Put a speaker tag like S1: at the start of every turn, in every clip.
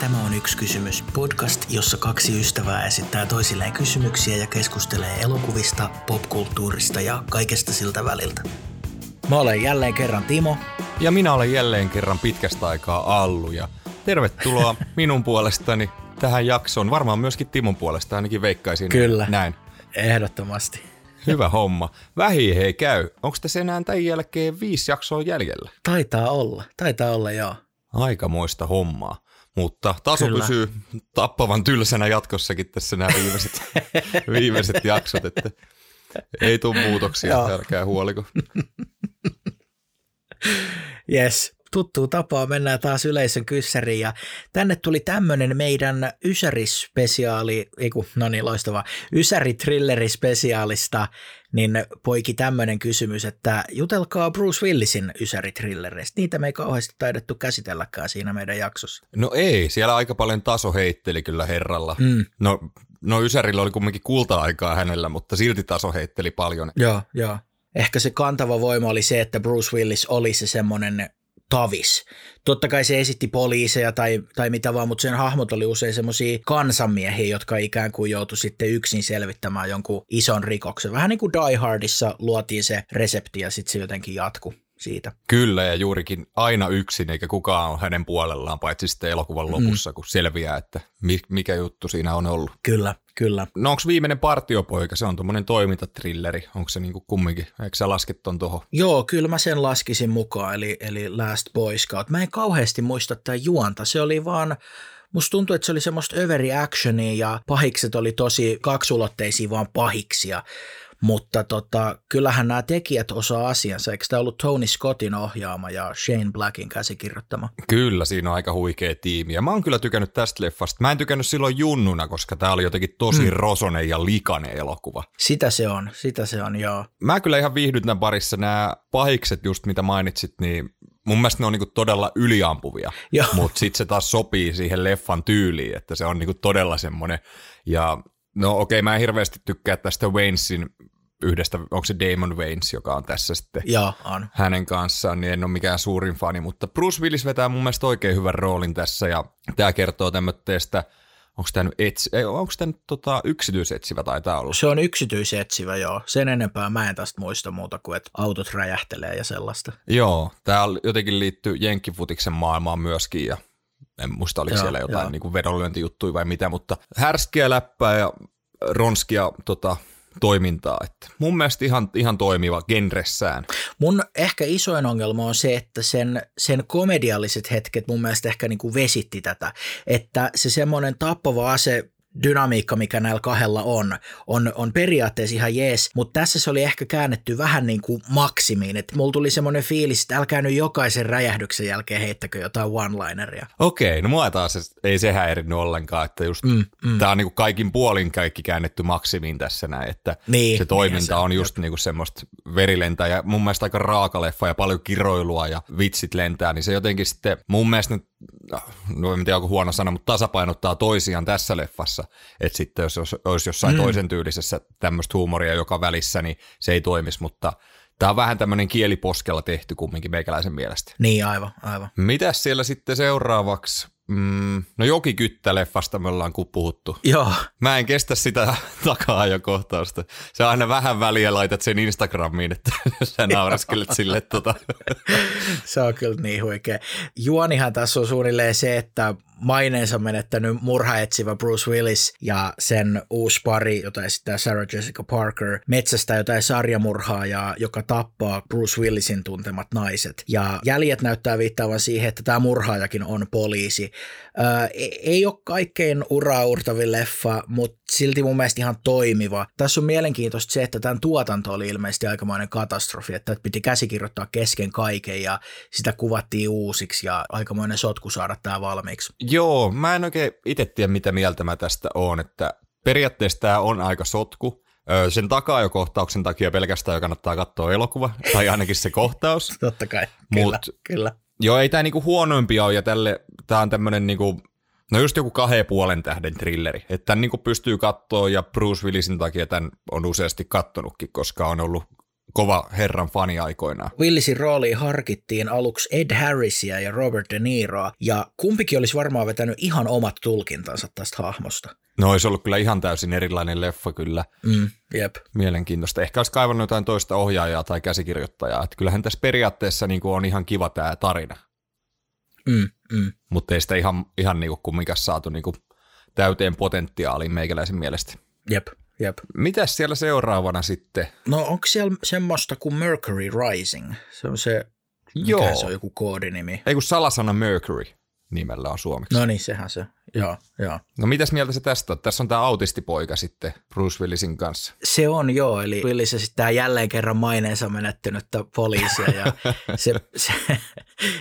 S1: Tämä on yksi kysymys. Podcast, jossa kaksi ystävää esittää toisilleen kysymyksiä ja keskustelee elokuvista, popkulttuurista ja kaikesta siltä väliltä. Mä olen jälleen kerran Timo.
S2: Ja minä olen jälleen kerran pitkästä aikaa Allu ja tervetuloa minun puolestani tähän jaksoon. Varmaan myöskin Timon puolesta ainakin veikkaisin
S1: Kyllä.
S2: näin.
S1: Ehdottomasti.
S2: Hyvä homma. Vähi hei käy. Onko tässä enää tämän jälkeen viisi jaksoa jäljellä?
S1: Taitaa olla. Taitaa olla, joo.
S2: Aikamoista hommaa. Mutta taso
S1: Kyllä.
S2: pysyy tappavan tylsänä jatkossakin tässä nämä viimeiset, viimeiset jaksot, että ei tule muutoksia, älkää huoliko.
S1: Yes, tuttuu tapaa mennään taas yleisön kyssäriin ja tänne tuli tämmönen meidän Ysäri-spesiaali, no niin loistavaa, Ysäri-trilleri-spesiaalista, niin poiki tämmönen kysymys, että jutelkaa Bruce Willisin Ysäri-trillereistä. Niitä me ei kauheasti taidettu käsitelläkään siinä meidän jaksossa.
S2: No ei, siellä aika paljon taso heitteli kyllä herralla.
S1: Mm,
S2: No, no Ysärillä oli kumminkin kulta-aikaa hänellä, mutta silti taso heitteli paljon.
S1: joo, joo. Ehkä se kantava voima oli se, että Bruce Willis oli se semmoinen tavis. Totta kai se esitti poliiseja tai, tai mitä vaan, mutta sen hahmot oli usein semmoisia kansanmiehiä, jotka ikään kuin joutui sitten yksin selvittämään jonkun ison rikoksen. Vähän niin kuin Die Hardissa luotiin se resepti ja sitten se jotenkin jatku siitä.
S2: Kyllä, ja juurikin aina yksin, eikä kukaan ole hänen puolellaan, paitsi sitten elokuvan lopussa, mm. kun selviää, että mi- mikä juttu siinä on ollut.
S1: Kyllä, kyllä.
S2: No onko viimeinen partiopoika, se on tuommoinen toimintatrilleri, onko se niinku kumminkin, eikö sä lasket ton tuohon?
S1: Joo, kyllä mä sen laskisin mukaan, eli, eli Last Boy Scout. Mä en kauheasti muista tätä juonta, se oli vaan, musta tuntuu, että se oli semmoista overreactionia ja pahikset oli tosi kaksulotteisia vaan pahiksia. Mutta tota, kyllähän nämä tekijät osaa asiansa, eikö tämä ollut Tony Scottin ohjaama ja Shane Blackin käsikirjoittama?
S2: Kyllä, siinä on aika huikea tiimi. Ja mä oon kyllä tykännyt tästä leffasta. Mä en tykännyt silloin junnuna, koska tää oli jotenkin tosi mm. rosonen ja likainen elokuva.
S1: Sitä se on, sitä se on, joo.
S2: Mä kyllä ihan viihdyt tämän parissa. Nämä pahikset, just mitä mainitsit, niin mun mielestä ne on niinku todella yliampuvia. Mutta sitten se taas sopii siihen leffan tyyliin, että se on niinku todella semmoinen. Ja no okei, mä en hirveästi tykkää tästä Waynesin yhdestä, onko se Damon Waynes, joka on tässä sitten
S1: Joo, on.
S2: hänen kanssaan, niin en ole mikään suurin fani, mutta Bruce Willis vetää mun mielestä oikein hyvän roolin tässä ja tämä kertoo tämmöistä, onko tämä nyt, etsi, ei, onko tämä nyt tota, yksityisetsivä taitaa olla?
S1: Se on yksityisetsivä, joo. Sen enempää mä en tästä muista muuta kuin, että autot räjähtelee ja sellaista.
S2: Joo, tämä jotenkin liittyy Jenkkifutiksen maailmaan myöskin ja en muista oliko
S1: Joo,
S2: siellä jotain
S1: joo.
S2: niin kuin vedonlyöntijuttuja vai mitä, mutta härskiä läppää ja ronskia tota, toimintaa. Että mun mielestä ihan, ihan toimiva genressään.
S1: Mun ehkä isoin ongelma on se, että sen, sen komedialliset hetket mun mielestä ehkä niin kuin vesitti tätä, että se semmoinen tappava ase dynamiikka, mikä näillä kahdella on, on, on periaatteessa ihan jees, mutta tässä se oli ehkä käännetty vähän niin kuin maksimiin, että mulla tuli semmoinen fiilis, että älkää nyt jokaisen räjähdyksen jälkeen heittäkö jotain one-lineria.
S2: Okei, no mua taas ei se häirinnyt ollenkaan, että just
S1: Mm, mm.
S2: Tämä on niinku kaikin puolin kaikki käännetty maksimiin tässä näin, että
S1: Niin,
S2: se
S1: niin
S2: toiminta
S1: se
S2: on just niinku semmoista verilentä ja mun mielestä aika raaka leffa ja paljon kiroilua ja vitsit lentää, niin se jotenkin sitten mun mielestä, nyt, no en tiedä onko huono sana, mutta tasapainottaa toisiaan tässä leffassa, että sitten jos jos olisi jossain mm. toisen tyylisessä tämmöistä huumoria joka välissä, niin se ei toimisi, mutta tämä on vähän tämmöinen kieliposkella tehty kumminkin meikäläisen mielestä.
S1: Niin, aivan, aivan.
S2: Mitäs siellä sitten seuraavaksi? Mm, no Jokikyttä-leffasta me ollaan puhuttu.
S1: Joo,
S2: Mä en kestä sitä takaa jo kohtausta. Se aina vähän väliä laitat sen Instagramiin, että sä nauraskelet sille että tota.
S1: se on kyllä niin huikea. Juonihan tässä on suunnilleen se, että maineensa menettänyt murhaetsivä Bruce Willis ja sen uusi pari, jota esittää Sarah Jessica Parker, metsästä jotain sarjamurhaajaa, joka tappaa Bruce Willisin tuntemat naiset. Ja jäljet näyttää viittaavan siihen, että tämä murhaajakin on poliisi. Ää, ei- ei ole kaikkein uraurtavin leffa, mutta silti mun mielestä ihan toimiva. Tässä on mielenkiintoista se, että tämän tuotanto oli ilmeisesti aikamoinen katastrofi, että piti käsikirjoittaa kesken kaiken ja sitä kuvattiin uusiksi ja aikamoinen sotku saada tämä valmiiksi.
S2: Joo, mä en oikein itse tiedä, mitä mieltä mä tästä oon, että periaatteessa tämä on aika sotku. Sen takaajokohtauksen takia pelkästään jo kannattaa katsoa elokuva, tai ainakin se kohtaus.
S1: Totta kai, kyllä,
S2: Mut-
S1: kyllä.
S2: Joo, ei tämä niinku huonoimpia ole, ja tälle, tää on tämmönen niinku, no just joku kahden puolen tähden trilleri. Että tämän niinku pystyy katsoa, ja Bruce Willisin takia tämän on useasti kattonutkin, koska on ollut kova herran fani aikoinaan.
S1: Willisin rooliin harkittiin aluksi Ed Harrisia ja Robert De Niroa, ja kumpikin olisi varmaan vetänyt ihan omat tulkintansa tästä hahmosta.
S2: No olisi ollut kyllä ihan täysin erilainen leffa kyllä.
S1: Mm, jep.
S2: Mielenkiintoista. Ehkä olisi kaivannut jotain toista ohjaajaa tai käsikirjoittajaa. Että kyllähän tässä periaatteessa niin kuin on ihan kiva tämä tarina.
S1: Mm, mm.
S2: Mutta ei sitä ihan, ihan niin kuin kumminkaan saatu niin kuin täyteen potentiaaliin meikäläisen mielestä.
S1: Jep, jep.
S2: Mitäs siellä seuraavana sitten?
S1: No onko siellä semmoista kuin Mercury Rising? Se on se, mikä
S2: Joo.
S1: se on joku koodinimi?
S2: Ei kun salasana Mercury nimellä on suomeksi.
S1: No niin, sehän se. Joo, joo.
S2: No mitäs mieltä se tästä on? Tässä on tämä autistipoika sitten Bruce Willisin kanssa.
S1: Se on joo, eli Willis esittää jälleen kerran maineensa menettänyttä poliisia ja se, se,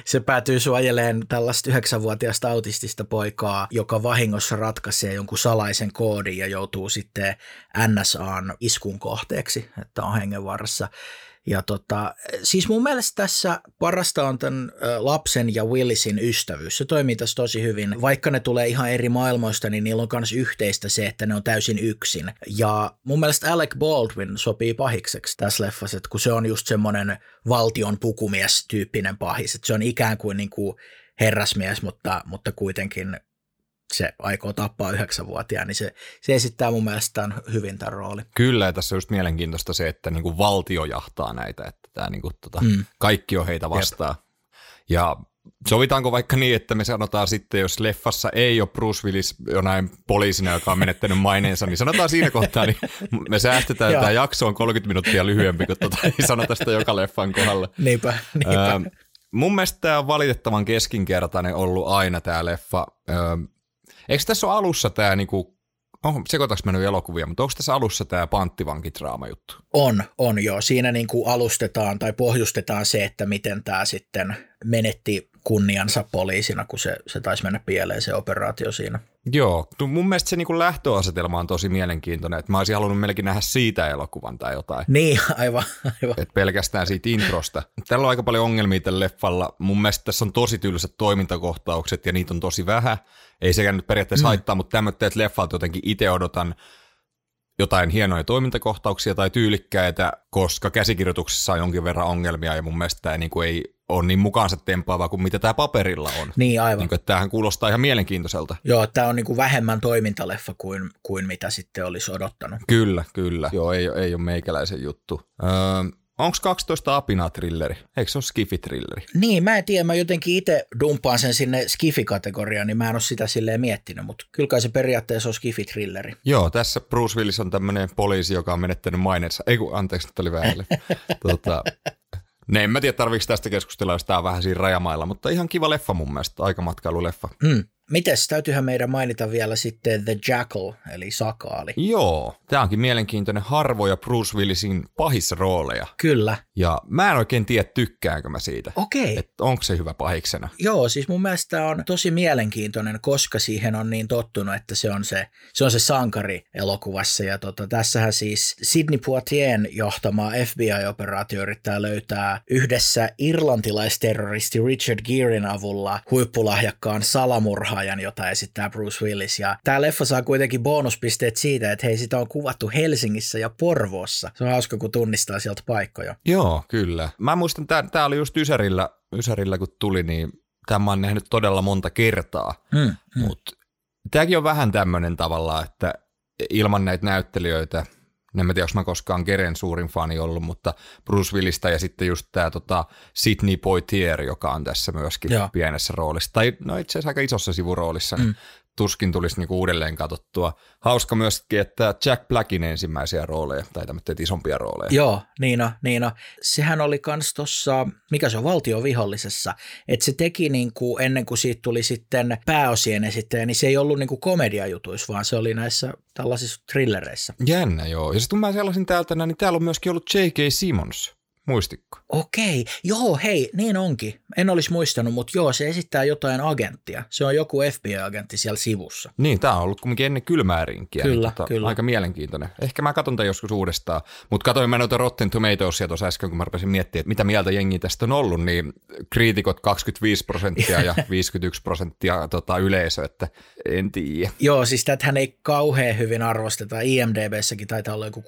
S1: se päätyy suojeleen tällaista yhdeksänvuotiaasta autistista poikaa, joka vahingossa ratkaisee jonkun salaisen koodin ja joutuu sitten NSAn iskun kohteeksi, että on hengenvaarassa. Ja tota, siis mun mielestä tässä parasta on tämän lapsen ja Willisin ystävyys. Se toimii tässä tosi hyvin. Vaikka ne tulee ihan eri maailmoista, niin niillä on myös yhteistä se, että ne on täysin yksin. Ja mun mielestä Alec Baldwin sopii pahikseksi tässä leffassa, että kun se on just semmoinen valtion pukumies-tyyppinen pahis. Että se on ikään kuin, niin kuin herrasmies, mutta, mutta kuitenkin se aikoo tappaa yhdeksänvuotiaan, niin se, se esittää mun mielestä tämän hyvin tämän rooli.
S2: Kyllä, ja tässä on just mielenkiintoista se, että niinku valtio jahtaa näitä, että tää niinku tota,
S1: Mm.
S2: kaikki on heitä vastaan. Ja sovitaanko vaikka niin, että me sanotaan sitten, jos leffassa ei ole Bruce Willis jonain poliisina, joka on menettänyt maineensa, niin sanotaan siinä kohtaa, niin me säästetään, tämä jakso on 30 minuuttia lyhyempi, kun tota, ei sanota sitä joka leffan kohdalla.
S1: Niinpä, niinpä.
S2: Öö, mun mielestä tämä on valitettavan keskinkertainen ollut aina tämä leffa. Öö, eikö tässä ole alussa tämä, niinku, oh, sekoitaks mennyt elokuvia, mutta onko tässä alussa tämä panttivankidraama juttu?
S1: On, on joo. Siinä niin kuin alustetaan tai pohjustetaan se, että miten tämä sitten menetti kunniansa poliisina, kun se, se taisi mennä pieleen se operaatio siinä.
S2: Joo, mun mielestä se niinku lähtöasetelma on tosi mielenkiintoinen, että mä olisin halunnut melkein nähdä siitä elokuvan tai jotain.
S1: Niin, aivan, aivan.
S2: Et pelkästään siitä introsta. Tällä on aika paljon ongelmia tällä leffalla. Mun mielestä tässä on tosi tylsät toimintakohtaukset ja niitä on tosi vähän. Ei sekään nyt periaatteessa mm. haittaa, mutta tämmöiset leffalta jotenkin itse odotan jotain hienoja toimintakohtauksia tai tyylikkäitä, koska käsikirjoituksessa on jonkin verran ongelmia ja mun mielestä tämä niinku ei ole niin mukaansa tempaava kuin mitä tämä paperilla on.
S1: Niin, aivan.
S2: Niin kuin, että tämähän kuulostaa ihan mielenkiintoiselta.
S1: Joo, tämä on niin kuin vähemmän toimintaleffa kuin, kuin mitä sitten olisi odottanut.
S2: Kyllä, kyllä. Joo, ei, ei ole meikäläisen juttu. Öö, Onko 12 apinaa trilleri? Eikö se ole skifi-trilleri?
S1: Niin, mä en tiedä, mä jotenkin itse dumpaan sen sinne Skifi-kategoriaan, niin mä en ole sitä silleen miettinyt, mutta kyllä kai se periaatteessa on Skifi-trilleri.
S2: Joo, tässä Bruce Willis on tämmöinen poliisi, joka on menettänyt maineensa. Ei kun, anteeksi, nyt oli väärin. tota, ne, en mä tiedä, tarviiko tästä keskustella, jos tää on vähän siinä rajamailla, mutta ihan kiva leffa mun mielestä, aikamatkailu-leffa.
S1: Hmm. Mites, täytyyhän meidän mainita vielä sitten The Jackal, eli Sakaali.
S2: Joo, tää onkin mielenkiintoinen harvoja Bruce Willisin pahissa rooleja.
S1: Kyllä.
S2: Ja mä en oikein tiedä, tykkäänkö mä siitä.
S1: Okei.
S2: Että onko se hyvä pahiksena.
S1: Joo, siis mun mielestä tää on tosi mielenkiintoinen, koska siihen on niin tottunut, että se on se, se, on se sankari elokuvassa. Ja tota, tässähän siis Sidney Poitien johtama FBI-operaatio yrittää löytää yhdessä irlantilaisterroristi Richard Gearin avulla huippulahjakkaan salamurhaajan, jota esittää Bruce Willis. Ja tää leffa saa kuitenkin bonuspisteet siitä, että hei, sitä on kuvattu Helsingissä ja Porvoossa. Se on hauska, kun tunnistaa sieltä paikkoja.
S2: Joo, kyllä. Mä muistan, tää, tää oli just Ysärillä, Ysärillä kun tuli, niin tämä mä oon nähnyt todella monta kertaa.
S1: Mm, mm.
S2: Mutta tämäkin on vähän tämmöinen tavalla, että ilman näitä näyttelijöitä, en mä tiedä, onko mä koskaan Keren suurin fani ollut, mutta Bruce Willistä ja sitten just tämä tota Sidney Poitier, joka on tässä myöskin
S1: Joo.
S2: Pienessä roolissa, tai no itse asiassa aika isossa sivuroolissa, niin
S1: Mm.
S2: Tuskin tulisi niinku uudelleen katsottua. Hauska myöskin, että Jack Blackin ensimmäisiä rooleja, tai tämmöitä isompia rooleja.
S1: Joo, niin on, niin on. Sehän oli kans tuossa, mikä se on, valtiovihollisessa, että se teki niinku, ennen kuin siitä tuli sitten pääosien esittäjä, niin se ei ollut niinku komediajutuissa, vaan se oli näissä tällaisissa thrillereissä.
S2: Jännä, joo. Ja sitten kun mä sellaisin täältä, niin täällä on myöskin ollut J.K. Simmons. Muistikko?
S1: Okei, joo hei, niin onkin. En olisi muistanut, mutta joo, se esittää jotain agenttia. Se on joku FBI-agentti siellä sivussa.
S2: Niin, tämä on ollut kumminkin ennen kylmää rinkiä.
S1: Kyllä,
S2: niin tota,
S1: kyllä.
S2: Aika mielenkiintoinen. Ehkä mä katson tämän joskus uudestaan. Mutta katsoin mä noita Rotten Tomatoesia tuossa äsken, kun mä rupesin miettimään, että mitä mieltä jengi tästä on ollut, niin kriitikot 25 prosenttia ja 51 prosenttia tota, yleisö, että en tiedä.
S1: Joo, siis tätähän ei kauhean hyvin arvosteta. IMDBssäkin taitaa olla joku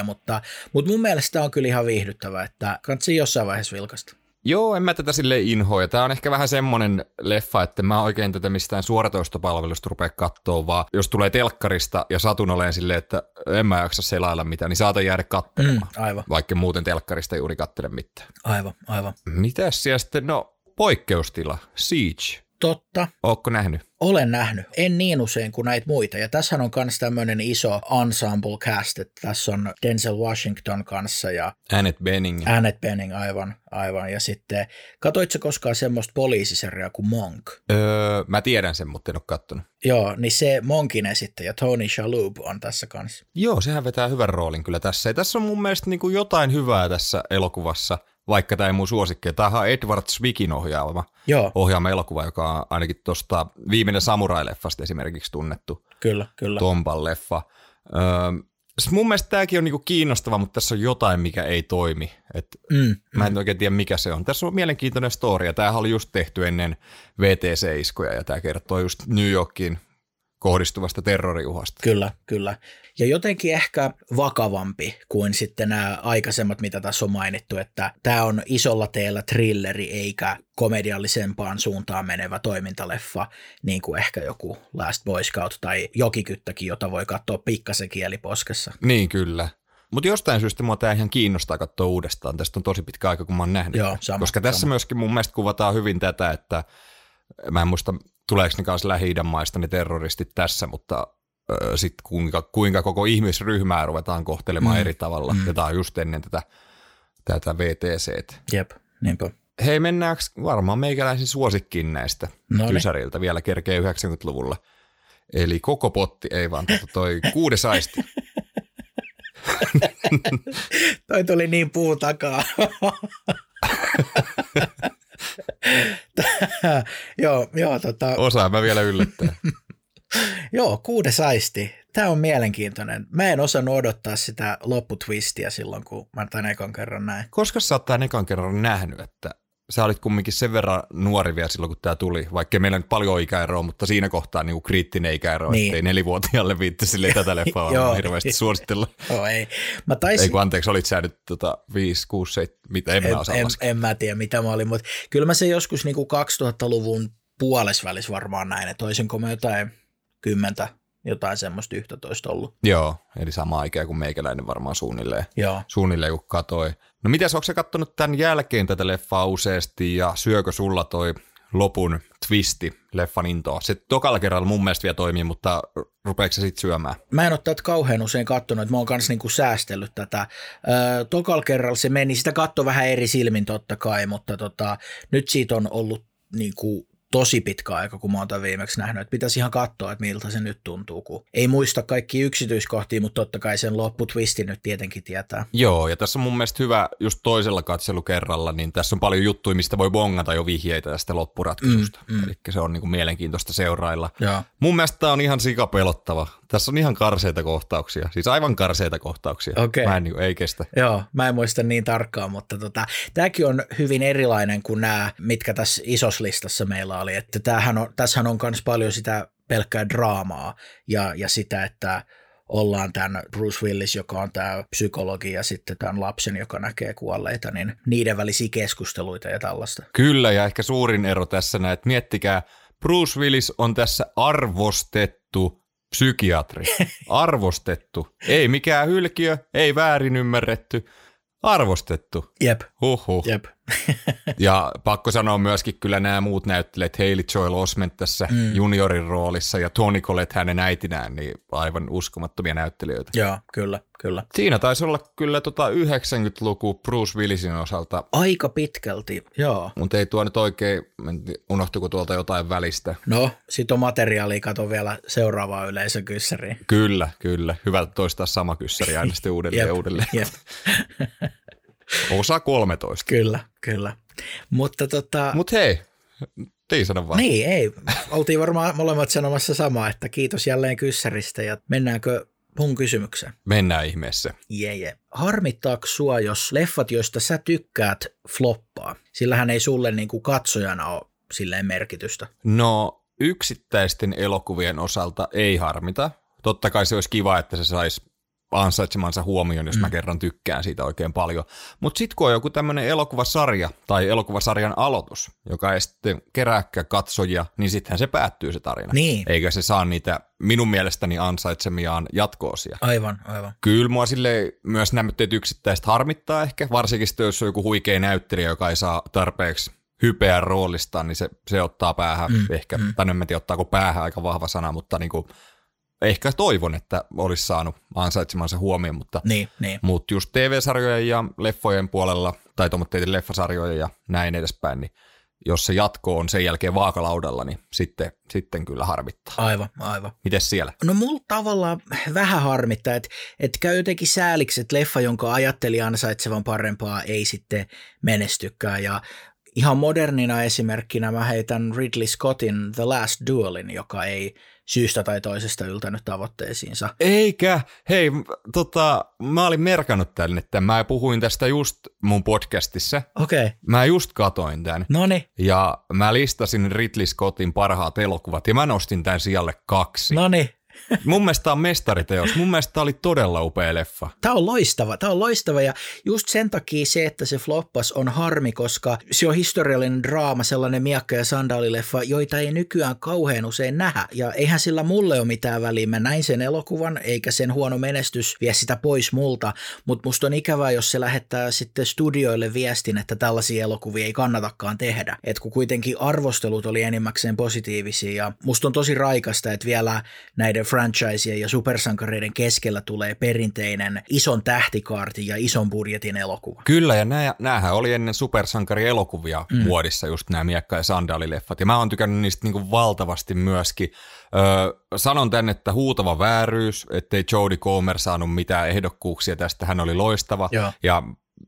S1: 6,4, mutta, mutta mun mielestä tämä on kyllä ihan viihdyttävä, että kannattaa jossain vaiheessa vilkasta.
S2: Joo, en mä tätä sille inhoa. Tämä on ehkä vähän semmoinen leffa, että mä oikein tätä mistään suoratoistopalvelusta rupea katsoa, vaan jos tulee telkkarista ja satun oleen silleen, että en mä jaksa selailla mitään, niin saatan jäädä katselemaan.
S1: Mm, aivan,
S2: Vaikka muuten telkkarista juuri kattele mitään.
S1: aivan, aivan.
S2: Mitäs siellä sitten? No, poikkeustila. Siege.
S1: Totta,
S2: Ootko nähnyt?
S1: olen nähnyt. En niin usein kuin näitä muita. Ja tässä on myös tämmöinen iso ensemble cast, että tässä on Denzel Washington kanssa ja
S2: Annette Bening.
S1: Annette Bening, aivan, aivan. Ja sitten, katoitko koskaan semmoista poliisiseriaa kuin Monk?
S2: Öö, mä tiedän sen, mutta en ole kattonut.
S1: Joo, niin se Monkin esittäjä Tony Shalhoub on tässä kanssa.
S2: Joo, sehän vetää hyvän roolin kyllä tässä. Ja tässä on mun mielestä niin kuin jotain hyvää tässä elokuvassa, vaikka tämä ei mun suosikki. Tämä on Edward Zwickin ohjaama,
S1: Joo,
S2: ohjaama elokuva, joka on ainakin tuosta viimeinen Samurai-leffasta esimerkiksi tunnettu.
S1: kyllä, kyllä.
S2: Tompan leffa. Öö, mun mielestä tämäkin on niinku kiinnostava, mutta tässä on jotain, mikä ei toimi. Et
S1: Mm,
S2: Mä en oikein tiedä, mikä se on. Tässä on mielenkiintoinen story, ja tämähän oli just tehty ennen VTC-iskuja, ja tämä kertoo just New Yorkin kohdistuvasta terroriuhasta.
S1: Kyllä, kyllä. Ja jotenkin ehkä vakavampi kuin sitten nämä aikaisemmat, mitä tässä on mainittu, että tämä on isolla teellä thrilleri eikä komediallisempaan suuntaan menevä toimintaleffa, niin kuin ehkä joku Last Boy Scout tai Jokikyttäkin, jota voi katsoa pikkasen kieliposkessa.
S2: Niin, kyllä. Mutta jostain syystä mua tämä ihan kiinnostaa katsoa uudestaan. Tästä on tosi pitkä aika, kun mä oon nähnyt.
S1: Joo, sama,
S2: Koska tässä
S1: sama.
S2: myöskin mun mielestä kuvataan hyvin tätä, että mä en muista, tuleeko ne kanssa lähi maista ne terroristit tässä, mutta sitten kuinka, kuinka koko ihmisryhmää ruvetaan kohtelemaan
S1: Mm,
S2: eri tavalla.
S1: mm.
S2: Ja tämä on just ennen tätä, tätä VTC.
S1: Jep, niinpä.
S2: Hei, mennäänkö varmaan meikäläisin suosikkiin näistä
S1: Noniin.
S2: kysäriltä vielä kerkee 90-luvulla. Eli koko potti, ei vaan tota toi kuudes aisti.
S1: Toi tuli niin puu takaa. joo, joo, tota,
S2: Osaan mä vielä yllättää.
S1: joo, kuudes aisti. Tämä on mielenkiintoinen. Mä en osannut odottaa sitä lopputwistiä silloin, kun mä tämän ekan kerran näin.
S2: Koska sä oot tämän ekan kerran nähnyt, että sä olit kumminkin sen verran nuori vielä silloin, kun tämä tuli, vaikka meillä nyt paljon ikäeroa, mutta siinä kohtaa niin kuin kriittinen ikäero,
S1: Niin.
S2: niin. ettei nelivuotiaalle viitti sille tätä leffaa
S1: Joo.
S2: hirveästi suositella.
S1: Joo, ei. Mä taisin,
S2: Ei kun anteeksi, olit sä nyt tota 5, 6, 7, mitä en,
S1: en,
S2: mä osaa
S1: en,
S2: laskea.
S1: en, mä tiedä mitä mä olin, mutta kyllä mä se joskus niinku 2000-luvun puolesvälis varmaan näin, että olisinko mä jotain kymmentä, jotain semmoista 11 ollut.
S2: Joo, eli sama aikaa kuin meikäläinen varmaan suunnilleen.
S1: Joo.
S2: suunnilleen kun katoi. No mitäs, onko sä kattonut tämän jälkeen tätä leffaa useasti ja syökö sulla toi lopun twisti leffan intoa? Se tokalla kerralla mun mielestä vielä toimii, mutta rupeeko se sitten syömään?
S1: Mä en ole tätä kauhean usein kattonut, että mä oon kanssa niinku säästellyt tätä. Öö, tokal kerralla se meni, sitä katto vähän eri silmin totta kai, mutta tota, nyt siitä on ollut niinku tosi pitkä aika, kun mä oon tämän viimeksi nähnyt. Että pitäisi ihan katsoa, että miltä se nyt tuntuu, kun ei muista kaikki yksityiskohtia, mutta totta kai sen lopputwistin nyt tietenkin tietää.
S2: Joo, ja tässä on mun mielestä hyvä just toisella katselukerralla, niin tässä on paljon juttuja, mistä voi bongata jo vihjeitä tästä loppuratkaisusta.
S1: Mm,
S2: Mm. Eli se on niinku mielenkiintoista seurailla.
S1: Joo.
S2: Mun mielestä tämä on ihan sikapelottava. Tässä on ihan karseita kohtauksia, siis aivan karseita kohtauksia.
S1: Okei.
S2: Mä en niinku, ei kestä.
S1: Joo, mä en muista niin tarkkaan, mutta tota, tämäkin on hyvin erilainen kuin nämä, mitkä tässä isossa listassa meillä oli. Että tämähän on, tässähän on myös paljon sitä pelkkää draamaa ja, ja sitä, että ollaan tämän Bruce Willis, joka on tämä psykologi ja sitten tämän lapsen, joka näkee kuolleita, niin niiden välisiä keskusteluita ja tällaista.
S2: Kyllä, ja ehkä suurin ero tässä näin, että miettikää, Bruce Willis on tässä arvostettu psykiatri. Arvostettu. Ei mikään hylkiö, ei väärin ymmärretty. Arvostettu.
S1: Jep,
S2: Huhhuh.
S1: jep.
S2: Ja pakko sanoa myöskin kyllä nämä muut näyttelijät, Hailey Joel Osment tässä mm. juniorin roolissa ja Tony Collette hänen äitinään, niin aivan uskomattomia näyttelijöitä.
S1: Joo, kyllä, kyllä.
S2: Siinä taisi olla kyllä tota 90-luku Bruce Willisin osalta,
S1: Aika pitkälti, joo.
S2: mutta ei tuo nyt oikein, unohtuiko tuolta jotain välistä.
S1: No, sit on materiaalia, kato vielä seuraavaa yleisökyssäriin.
S2: Kyllä, kyllä. Hyvä toistaa sama kyssäri aina sitten uudelleen ja uudelleen.
S1: Jep.
S2: Osa 13.
S1: Kyllä, kyllä. Mutta tota...
S2: Mut hei, Tiisana vaan.
S1: Niin, ei. Oltiin varmaan molemmat sanomassa samaa, että kiitos jälleen kyssäristä ja mennäänkö mun kysymykseen?
S2: Mennään ihmeessä.
S1: Jee, jee. Harmittaako sua, jos leffat, joista sä tykkäät, floppaa? Sillähän ei sulle niin kuin katsojana ole silleen merkitystä.
S2: No, yksittäisten elokuvien osalta ei harmita. Totta kai se olisi kiva, että se saisi ansaitsemansa huomioon, jos mm. mä kerran tykkään siitä oikein paljon. Mutta sitten kun on joku tämmöinen elokuvasarja tai elokuvasarjan aloitus, joka ei sitten kerääkään katsojia, niin sittenhän se päättyy se tarina.
S1: Niin.
S2: Eikä se saa niitä minun mielestäni ansaitsemiaan jatkoosia.
S1: Aivan, aivan.
S2: Kyllä mua sille myös nämä yksittäiset harmittaa ehkä, varsinkin sitten jos on joku huikea näyttelijä, joka ei saa tarpeeksi hypeä roolistaan, niin se, se ottaa päähän mm, ehkä, mm. tai en tiedä ottaako päähän aika vahva sana, mutta niin kuin ehkä toivon, että olisi saanut ansaitsemansa huomioon, mutta,
S1: niin, niin.
S2: mutta just TV-sarjojen ja leffojen puolella, tai tuommoitteiden leffasarjojen ja näin edespäin, niin jos se jatko on sen jälkeen vaakalaudalla, niin sitten, sitten kyllä harmittaa.
S1: Aivan, aivan.
S2: Mites siellä?
S1: No mulla tavallaan vähän harmittaa, että, että käy jotenkin sääliksi, että leffa, jonka ajatteli ansaitsevan parempaa, ei sitten menestykään. Ja ihan modernina esimerkkinä mä heitän Ridley Scottin The Last Duelin, joka ei syystä tai toisesta yltänyt tavoitteisiinsa.
S2: Eikä. Hei, tota, mä olin merkannut tänne, että mä puhuin tästä just mun podcastissa.
S1: Okei. Okay.
S2: Mä just katoin tämän.
S1: Noni.
S2: Ja mä listasin Ridley Scottin parhaat elokuvat ja mä nostin tämän sijalle kaksi.
S1: Noni.
S2: Mun mielestä tämä on mestariteos. Mun mielestä tämä oli todella upea leffa.
S1: Tämä on loistava. Tämä on loistava ja just sen takia se, että se floppas on harmi, koska se on historiallinen draama, sellainen miakka- ja sandaalileffa, joita ei nykyään kauhean usein nähdä. Ja eihän sillä mulle ole mitään väliä. Mä näin sen elokuvan, eikä sen huono menestys vie sitä pois multa. Mutta musta on ikävää, jos se lähettää sitten studioille viestin, että tällaisia elokuvia ei kannatakaan tehdä. Et kun kuitenkin arvostelut oli enimmäkseen positiivisia ja musta on tosi raikasta, että vielä näiden franchiseen ja supersankareiden keskellä tulee perinteinen ison tähtikaartin ja ison budjetin elokuva.
S2: Kyllä, ja nää, näähän oli ennen supersankarielokuvia mm. muodissa just nämä miekka- ja sandaalileffat, ja mä oon tykännyt niistä niinku valtavasti myöskin. Öö, sanon tänne, että huutava vääryys, ettei Jodie Comer saanut mitään ehdokkuuksia tästä, hän oli loistava,
S1: Joo.
S2: ja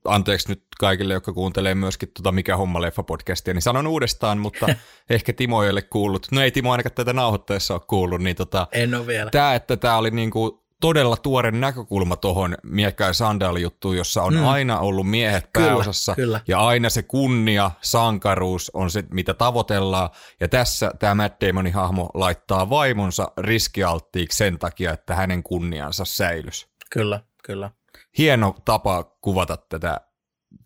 S2: anteeksi nyt kaikille, jotka kuuntelee myöskin tuota Mikä homma leffa podcastia, niin sanon uudestaan, mutta ehkä Timo ei ole kuullut. No ei Timo ainakaan tätä nauhoitteessa ole kuullut. Niin tota,
S1: en ole vielä.
S2: Tämä, että tämä oli niinku todella tuore näkökulma tuohon ja sandaali-juttuun, jossa on mm. aina ollut miehet
S1: kyllä,
S2: pääosassa
S1: kyllä.
S2: ja aina se kunnia, sankaruus on se, mitä tavoitellaan. Ja tässä tämä Matt Damonin hahmo laittaa vaimonsa riskialttiiksi sen takia, että hänen kunniansa säilys.
S1: Kyllä, kyllä
S2: hieno tapa kuvata tätä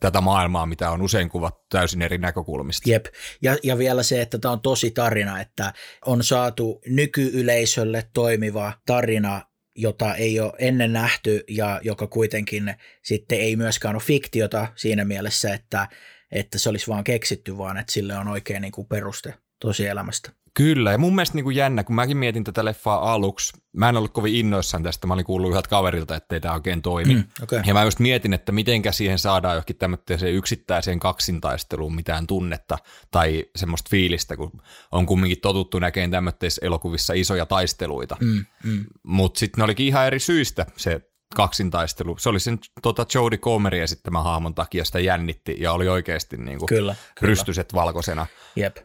S2: tätä maailmaa, mitä on usein kuvattu täysin eri näkökulmista.
S1: Jep, ja, ja vielä se, että tämä on tosi tarina, että on saatu nykyyleisölle toimiva tarina, jota ei ole ennen nähty ja joka kuitenkin sitten ei myöskään ole fiktiota siinä mielessä, että, että se olisi vaan keksitty, vaan että sille on oikein niin kuin peruste tosielämästä.
S2: Kyllä, ja mun mielestä niin kuin jännä, kun mäkin mietin tätä leffaa aluksi, mä en ollut kovin innoissaan tästä, mä olin kuullut yhdeltä kaverilta, ettei tämä oikein toimi. Mm,
S1: okay.
S2: Ja mä just mietin, että mitenkä siihen saadaan johonkin tämmöiseen yksittäiseen kaksintaisteluun mitään tunnetta tai semmoista fiilistä, kun on kumminkin totuttu näkeen tämmöisissä elokuvissa isoja taisteluita.
S1: Mm, mm.
S2: Mutta sitten ne olikin ihan eri syistä se kaksintaistelu. Se oli sen tota, Jodie Comerin esittämä hahmon takia sitä jännitti ja oli oikeasti niin kuin
S1: kyllä, kyllä.
S2: rystyset valkoisena.
S1: Jep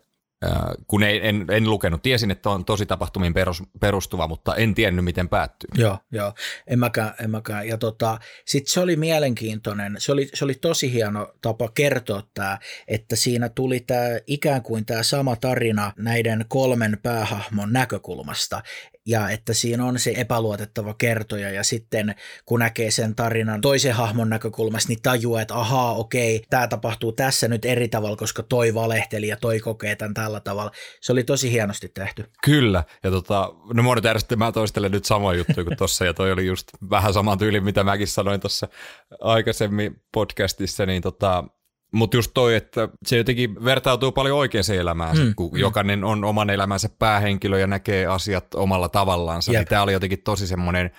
S2: kun ei, en, en lukenut. Tiesin, että on tosi tapahtumiin perustuva, mutta en tiennyt, miten päättyy.
S1: Joo, joo. En mäkään, en mäkään. Ja tota, sitten se oli mielenkiintoinen. Se oli, se oli tosi hieno tapa kertoa tämä, että siinä tuli tämä ikään kuin tämä sama tarina näiden kolmen päähahmon näkökulmasta ja että siinä on se epäluotettava kertoja ja sitten kun näkee sen tarinan toisen hahmon näkökulmasta, niin tajuaa, että ahaa, okei, tämä tapahtuu tässä nyt eri tavalla, koska toi valehteli ja toi kokee tämän tällä tavalla. Se oli tosi hienosti tehty.
S2: Kyllä, ja tota, no monet järjestelmä mä toistelen nyt samoja juttuja kuin tuossa, ja toi oli just vähän saman tyyli, mitä mäkin sanoin tuossa aikaisemmin podcastissa, niin tota, mutta just toi, että se jotenkin vertautuu paljon oikeaan elämään, mm, kun mm. jokainen on oman elämänsä päähenkilö ja näkee asiat omalla tavallaansa. Niin tämä oli jotenkin tosi semmoinen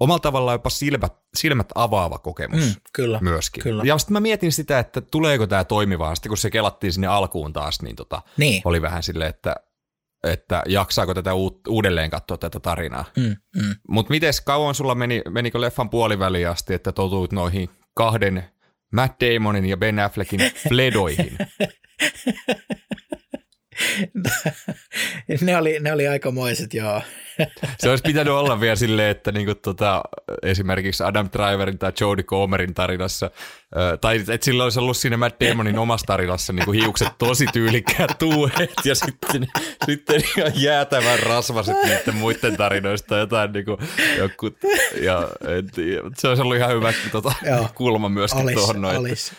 S2: omalla tavallaan jopa silmät, silmät avaava kokemus mm,
S1: kyllä,
S2: myöskin.
S1: Kyllä.
S2: Ja sitten mä mietin sitä, että tuleeko tämä toimivaan. Sitten kun se kelattiin sinne alkuun taas, niin, tota,
S1: niin.
S2: oli vähän silleen, että, että jaksaako tätä uudelleen katsoa tätä tarinaa.
S1: Mm, mm.
S2: Mutta miten kauan sulla meni, menikö leffan puoliväliin asti, että totuit noihin kahden Matt Damonin ja Ben Affleckin fledoihin.
S1: ne, oli, ne oli aikamoiset, joo.
S2: Se olisi pitänyt olla vielä silleen, että niinku tota, esimerkiksi Adam Driverin tai Jodie Comerin tarinassa, tai että sillä olisi ollut siinä Matt Damonin omassa tarinassa niinku hiukset tosi tyylikkäät tuuhet ja sitten, sitten ihan jäätävän rasvaset niiden muiden tarinoista jotain niinku, joku, ja et, se olisi ollut ihan hyvä tota, kulma myöskin olis, tuohon noin. Olis.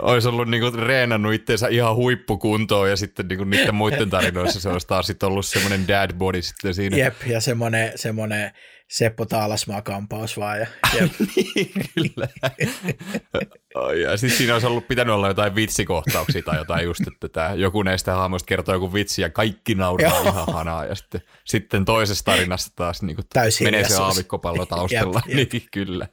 S2: Olisi ollut niinku reenannut itseensä ihan huippukuntoon ja sitten niinku niiden muiden tarinoissa se olisi taas sitten ollut semmoinen dad body sitten siinä.
S1: Jep, ja semmoinen, semmoinen Seppo Taalasmaa kampaus vaan. Ja,
S2: niin, kyllä. ja siis siinä olisi ollut pitänyt olla jotain vitsikohtauksia tai jotain just, että tämä, joku näistä hahmoista kertoo joku vitsi ja kaikki nauraa ihan hanaa. Ja sitten, sitten toisessa tarinassa taas niin kuin menee se aavikkopallo taustalla. jep, jep. niin, kyllä.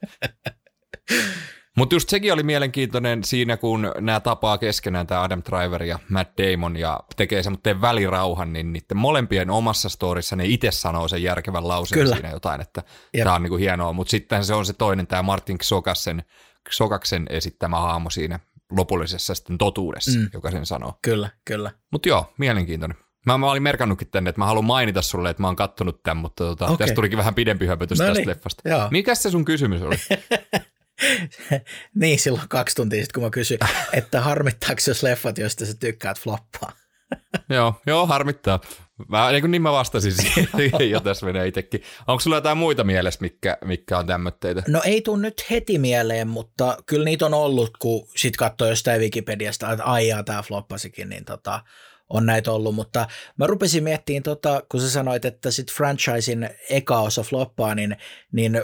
S2: Mutta just sekin oli mielenkiintoinen siinä, kun nämä tapaa keskenään, tämä Adam Driver ja Matt Damon, ja tekee semmoinen välirauhan, niin niiden molempien omassa storissa ne itse sanoo sen järkevän lauseen Kyllä. siinä jotain, että tämä on niinku hienoa. Mutta sitten se on se toinen, tämä Martin Sokaksen, Sokaksen esittämä haamo siinä lopullisessa sitten totuudessa, mm. joka sen sanoo.
S1: Kyllä, kyllä.
S2: Mutta joo, mielenkiintoinen. Mä, mä olin merkannutkin tänne, että mä haluan mainita sulle, että mä oon kattonut tämän, mutta tota, okay. tästä tulikin vähän pidempi höpötys no tästä niin, leffasta. Joo. Mikäs se sun kysymys oli?
S1: niin, silloin kaksi tuntia sitten, kun mä kysyin, että harmittaako jos leffat, joista sä tykkäät floppaa?
S2: joo, joo, harmittaa. Mä, niin, kuin niin mä vastasin siihen jo tässä menee itsekin. Onko sulla jotain muita mielessä, mikä, mikä on tämmöitteitä?
S1: No ei tule nyt heti mieleen, mutta kyllä niitä on ollut, kun sit katsoo jostain Wikipediasta, että aijaa, tämä floppasikin, niin tota, on näitä ollut, mutta mä rupesin miettimään, tota, kun sä sanoit, että sit franchisein eka osa floppaa, niin, niin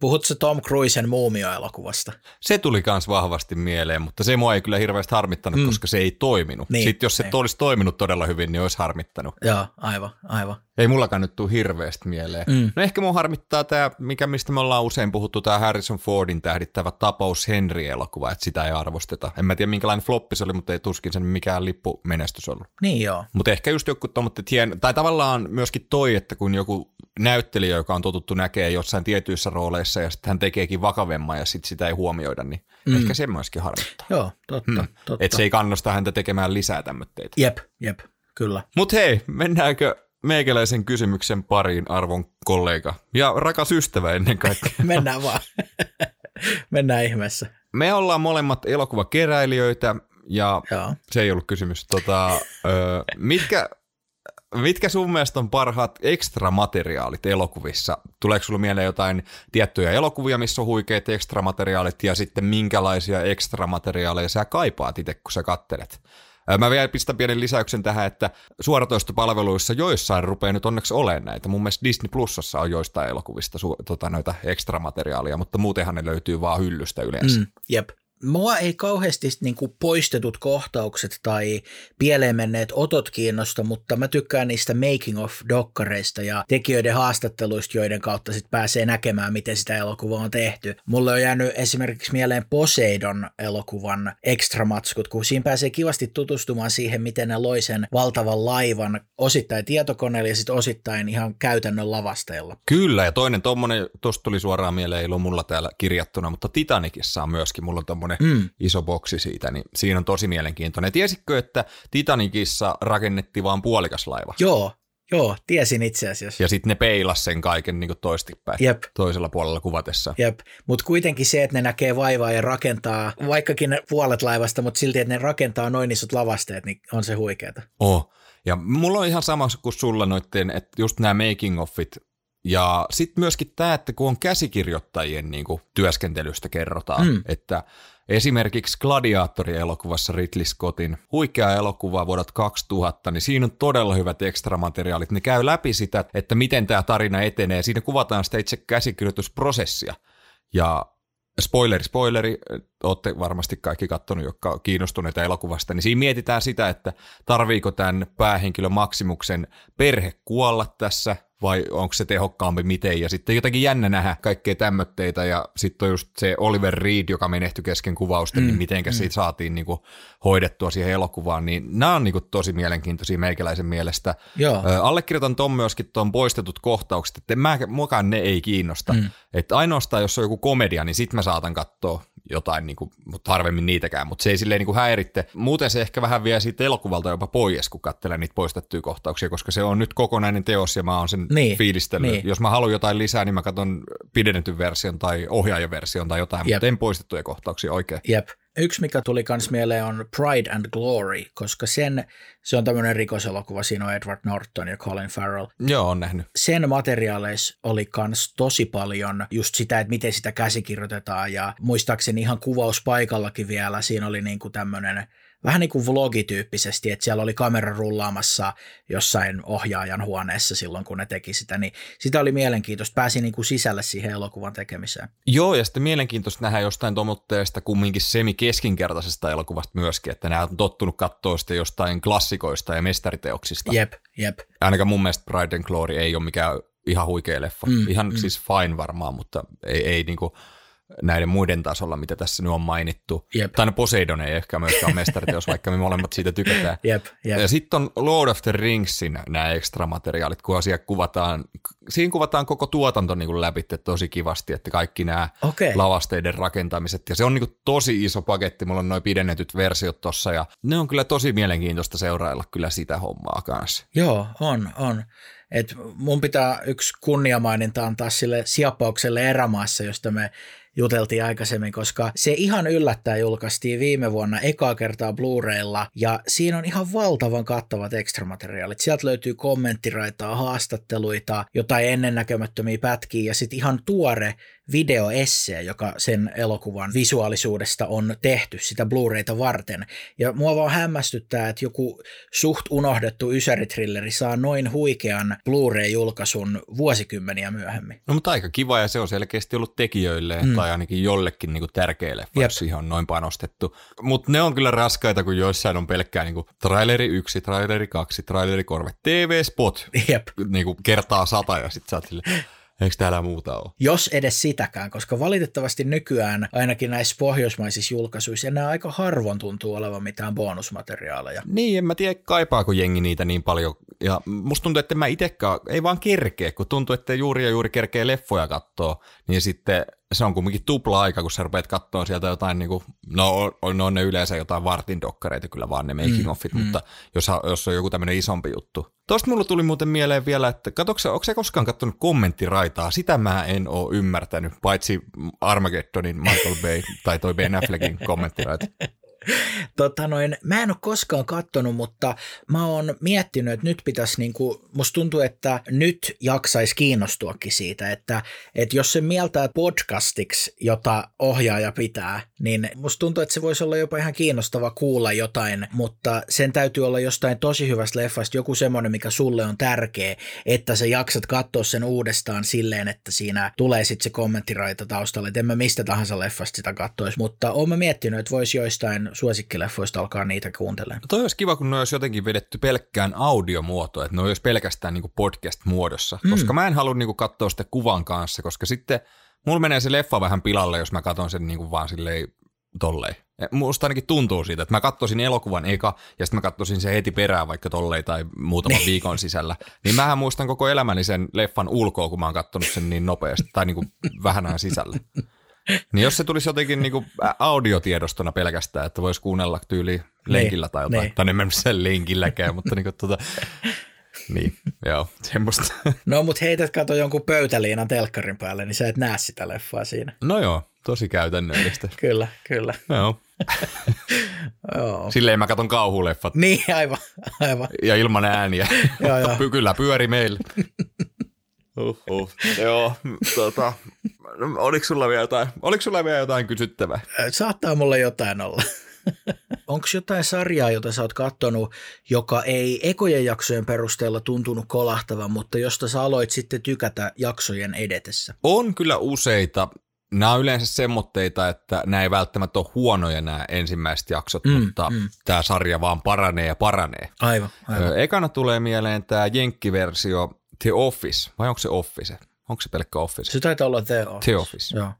S1: puhutko Tom Cruisen muumio-elokuvasta?
S2: Se tuli myös vahvasti mieleen, mutta se mua ei kyllä hirveästi harmittanut, mm. koska se ei toiminut. Niin, Sitten jos se ei. olisi toiminut todella hyvin, niin olisi harmittanut.
S1: Joo, aivan, aivan.
S2: Ei mullakaan nyt tule hirveästi mieleen. Mm. No ehkä mua harmittaa tämä, mikä mistä me ollaan usein puhuttu, tämä Harrison Fordin tähdittävä tapaus Henry-elokuva, että sitä ei arvosteta. En mä tiedä minkälainen floppi se oli, mutta ei tuskin sen mikään lippumenestys ollut.
S1: Niin joo.
S2: Mutta ehkä just joku tuommoiset hien... tai tavallaan myöskin toi, että kun joku näyttelijä, joka on totuttu näkee jossain tietyissä rooleissa ja sitten hän tekeekin vakavemman ja sitten sitä ei huomioida, niin mm. ehkä se myöskin harmittaa.
S1: Joo, totta. Hmm. totta.
S2: Että se ei kannusta häntä tekemään lisää tämmöitteitä.
S1: Jep, jep, kyllä.
S2: Mutta hei, mennäänkö meikäläisen kysymyksen pariin, arvon kollega ja rakas ystävä ennen kaikkea.
S1: Mennään vaan. Mennään ihmeessä.
S2: Me ollaan molemmat elokuvakeräilijöitä ja Joo. se ei ollut kysymys. Tota, ö, mitkä, mitkä sun mielestä on parhaat ekstramateriaalit elokuvissa? Tuleeko sulla mieleen jotain tiettyjä elokuvia, missä on huikeat ekstramateriaalit ja sitten minkälaisia ekstramateriaaleja sä kaipaat itse, kun sä kattelet? Mä vielä pistän pienen lisäyksen tähän, että suoratoistopalveluissa joissain rupeaa nyt onneksi olemaan näitä. Mun mielestä Disney Plusassa on joistain elokuvista su- tota, noita ekstramateriaalia, mutta muutenhan ne löytyy vaan hyllystä yleensä. Mm,
S1: jep. Mua ei kauheasti niin kuin poistetut kohtaukset tai pieleen menneet otot kiinnosta, mutta mä tykkään niistä making of dokkareista ja tekijöiden haastatteluista, joiden kautta sit pääsee näkemään, miten sitä elokuvaa on tehty. Mulle on jäänyt esimerkiksi mieleen Poseidon elokuvan ekstramatskut, kun siinä pääsee kivasti tutustumaan siihen, miten ne loi sen valtavan laivan osittain tietokoneella ja sitten osittain ihan käytännön lavasteilla.
S2: Kyllä, ja toinen tuommoinen, tuosta tuli suoraan mieleen, ei ollut mulla täällä kirjattuna, mutta Titanicissa on myöskin, mulla on semmoinen mm. iso boksi siitä, niin siinä on tosi mielenkiintoinen. Tiesitkö, että Titanicissa rakennettiin vain puolikas laiva?
S1: Joo, Joo, tiesin itse asiassa.
S2: Ja sitten ne peilas sen kaiken niin toistipäin Jep. toisella puolella kuvatessa.
S1: Jep, mutta kuitenkin se, että ne näkee vaivaa ja rakentaa, vaikkakin ne puolet laivasta, mutta silti, että ne rakentaa noin isot lavasteet, niin on se huikeeta.
S2: Oh. Ja mulla on ihan sama kuin sulla noitten, että just nämä making offit ja sitten myöskin tämä, että kun on käsikirjoittajien niin kuin, työskentelystä kerrotaan, mm. että Esimerkiksi Gladiatori-elokuvassa Ridley Scottin huikea elokuva vuodelta 2000, niin siinä on todella hyvät ekstramateriaalit. Ne käy läpi sitä, että miten tämä tarina etenee. Siinä kuvataan sitä itse käsikirjoitusprosessia. Ja spoileri, spoileri, olette varmasti kaikki katsonut, jotka on kiinnostuneita elokuvasta, niin siinä mietitään sitä, että tarviiko tämän päähenkilön Maksimuksen perhe kuolla tässä vai onko se tehokkaampi miten. Ja sitten jotenkin jännä nähdä kaikkea tämmötteitä ja sitten on just se Oliver Reed, joka menehtyi kesken kuvausten, niin mm, niin mitenkä mm. siitä saatiin niinku hoidettua siihen elokuvaan. Niin nämä on niinku tosi mielenkiintoisia meikäläisen mielestä. Joo. Ö, allekirjoitan ton myöskin tuon poistetut kohtaukset, että mä, mukaan ne ei kiinnosta. Mm. Että ainoastaan jos on joku komedia, niin sit mä saatan katsoa jotain, niin kuin, mutta harvemmin niitäkään, mutta se ei silleen niin kuin häiritte. Muuten se ehkä vähän vie siitä elokuvalta jopa pois, kun katselen niitä poistettuja kohtauksia, koska se on nyt kokonainen teos ja mä oon sen niin, fiilistellyt. Niin. Jos mä haluan jotain lisää, niin mä katson pidennetyn version tai ohjaajaversion tai jotain, Jep. mutta en poistettuja kohtauksia oikein.
S1: Jep. Yksi, mikä tuli kans mieleen, on Pride and Glory, koska sen, se on tämmöinen rikoselokuva, siinä on Edward Norton ja Colin Farrell.
S2: Joo, on nähnyt.
S1: Sen materiaaleissa oli kans tosi paljon just sitä, että miten sitä käsikirjoitetaan ja muistaakseni ihan kuvauspaikallakin vielä, siinä oli niinku tämmöinen vähän niin kuin vlogityyppisesti, että siellä oli kamera rullaamassa jossain ohjaajan huoneessa silloin, kun ne teki sitä, niin sitä oli mielenkiintoista. Pääsi niin kuin sisälle siihen elokuvan tekemiseen.
S2: Joo, ja sitten mielenkiintoista nähdä jostain tuommoitteesta kumminkin semi-keskinkertaisesta elokuvasta myöskin, että nämä on tottunut katsoa sitä jostain klassikoista ja mestariteoksista.
S1: Jep, jep.
S2: Ainakaan mun mielestä Pride and Glory ei ole mikään ihan huikea leffa. Mm, ihan mm. siis fine varmaan, mutta ei, ei niinku – näiden muiden tasolla, mitä tässä nyt on mainittu. Jep. Tai no Poseidon ei ehkä myöskään mestariteos, vaikka me molemmat siitä tykätään.
S1: Jep, jep.
S2: Ja sitten on Lord of the Ringsin nämä extra materiaalit, kun asia kuvataan, siinä kuvataan koko tuotanto niin kuin läpi tosi kivasti, että kaikki nämä okay. lavasteiden rakentamiset. Ja se on niin kuin tosi iso paketti, mulla on noin pidennetyt versiot tossa ja ne on kyllä tosi mielenkiintoista seurailla kyllä sitä hommaa kanssa.
S1: Joo, on, on. Et mun pitää yksi kunniamaininta antaa sille siappaukselle erämaassa, josta me juteltiin aikaisemmin, koska se ihan yllättäen julkaistiin viime vuonna ekaa kertaa Blu-raylla ja siinä on ihan valtavan kattavat ekstramateriaalit. Sieltä löytyy kommenttiraitaa, haastatteluita, jotain ennennäkemättömiä pätkiä ja sitten ihan tuore videoessee, joka sen elokuvan visuaalisuudesta on tehty sitä Blu-rayta varten. Ja mua vaan hämmästyttää, että joku suht unohdettu ysäritrilleri saa noin huikean Blu-ray-julkaisun vuosikymmeniä myöhemmin.
S2: No mutta aika kiva ja se on selkeästi ollut tekijöille mm. tai ainakin jollekin niin tärkeille, jos siihen on noin panostettu. Mutta ne on kyllä raskaita, kun joissain on pelkkää niin kuin traileri yksi, traileri kaksi, traileri korve, TV-spot Jep. Niin kuin kertaa sata ja sitten sä oot sille, Eikö täällä muuta ole?
S1: Jos edes sitäkään, koska valitettavasti nykyään ainakin näissä pohjoismaisissa julkaisuissa enää aika harvoin tuntuu olevan mitään bonusmateriaaleja.
S2: Niin, en mä tiedä kaipaako jengi niitä niin paljon. Ja musta tuntuu, että mä itsekään ei vaan kerkeä, kun tuntuu, että juuri ja juuri kerkee leffoja katsoa, niin sitten se on kumminkin tupla aika, kun sä rupeat katsoa sieltä jotain, niin kuin, no on, on ne yleensä jotain vartin dokkareita kyllä vaan ne making offit, mm, mutta mm. Jos, jos on joku tämmöinen isompi juttu. Tosta mulla tuli muuten mieleen vielä, että katsoksa, onko se koskaan katsonut kommenttiraitaa? Sitä mä en oo ymmärtänyt, paitsi Armageddonin Michael Bay tai toi Ben Affleckin kommenttiraita.
S1: tota noin, mä en ole koskaan kattonut, mutta mä oon miettinyt, että nyt pitäisi, niinku, musta tuntuu, että nyt jaksaisi kiinnostuakin siitä, että, että jos se mieltää podcastiksi, jota ohjaaja pitää, niin musta tuntuu, että se voisi olla jopa ihan kiinnostava kuulla jotain, mutta sen täytyy olla jostain tosi hyvästä leffasta, joku semmoinen, mikä sulle on tärkeä, että sä jaksat katsoa sen uudestaan silleen, että siinä tulee sitten se kommenttiraita taustalle, että en mä mistä tahansa leffasta sitä katsoisi, mutta oon mä miettinyt, että voisi joistain suosikkileffoista alkaa niitä kuuntelemaan.
S2: No toi olisi kiva, kun ne olisi jotenkin vedetty pelkkään audiomuotoon, että ne olisi pelkästään niin podcast-muodossa, mm. koska mä en halua niin katsoa sitä kuvan kanssa, koska sitten mulla menee se leffa vähän pilalle, jos mä katson sen niin vaan silleen tolleen. Musta ainakin tuntuu siitä, että mä katsoisin elokuvan eka ja sitten mä katsoisin se heti perään vaikka tolleen tai muutaman niin. viikon sisällä. Niin mähän muistan koko elämäni sen leffan ulkoa, kun mä oon katsonut sen niin nopeasti tai niin kuin vähän ajan sisällä. Niin jos se tulisi jotenkin niinku audiotiedostona pelkästään, että voisi kuunnella tyyli niin, lenkillä tai jotain, niin. tai en sen lenkilläkään, mutta niinku tota, niin, joo, semmoista.
S1: No, mutta heität kato jonkun pöytäliinan telkkarin päälle, niin sä et näe sitä leffaa siinä.
S2: No joo, tosi käytännöllistä.
S1: kyllä, kyllä.
S2: Joo. joo. Silleen mä katon kauhuleffat.
S1: Niin, aivan, aivan.
S2: Ja ilman ääniä. joo, joo. Kyllä pyöri meille. Joo, tota, oliko sulla vielä jotain, oliko sulla vielä jotain kysyttävää?
S1: Saattaa mulle jotain olla. Onko jotain sarjaa, jota sä oot kattonut, joka ei ekojen jaksojen perusteella tuntunut kolahtavan, mutta josta sä aloit sitten tykätä jaksojen edetessä?
S2: On kyllä useita. Nämä on yleensä semmoitteita, että nämä ei välttämättä ole huonoja nämä ensimmäiset jaksot, mm, mutta mm. tämä sarja vaan paranee ja paranee.
S1: Aivan, aivan.
S2: Ekana tulee mieleen tämä jenkkiversio The Office, vai onko se Office? Onko se pelkkä Office?
S1: Se taitaa olla The Office.
S2: The Office.
S1: Joo.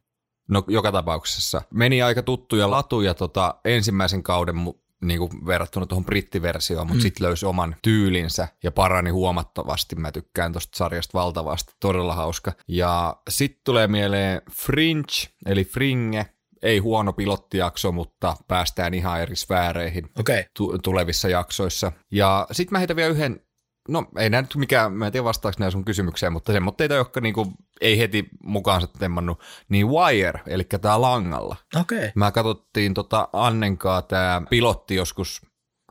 S2: No joka tapauksessa. Meni aika tuttuja latuja tota, ensimmäisen kauden niin kuin verrattuna tuohon brittiversioon, mutta mm. sitten löysi oman tyylinsä ja parani huomattavasti. Mä tykkään tuosta sarjasta valtavasti, todella hauska. Ja sitten tulee mieleen Fringe, eli Fringe, ei huono pilottijakso, mutta päästään ihan eri sfääreihin
S1: okay.
S2: tu- tulevissa jaksoissa. Ja sitten mä heitän vielä yhden, no ei näy nyt mikään, mä en tiedä vastaako nämä sun kysymykseen, mutta semmoitteita, jotka niinku ei heti mukaansa temmannut, niin Wire, eli tämä langalla.
S1: Okei. Okay.
S2: Mä katsottiin tota Annenkaa tämä pilotti joskus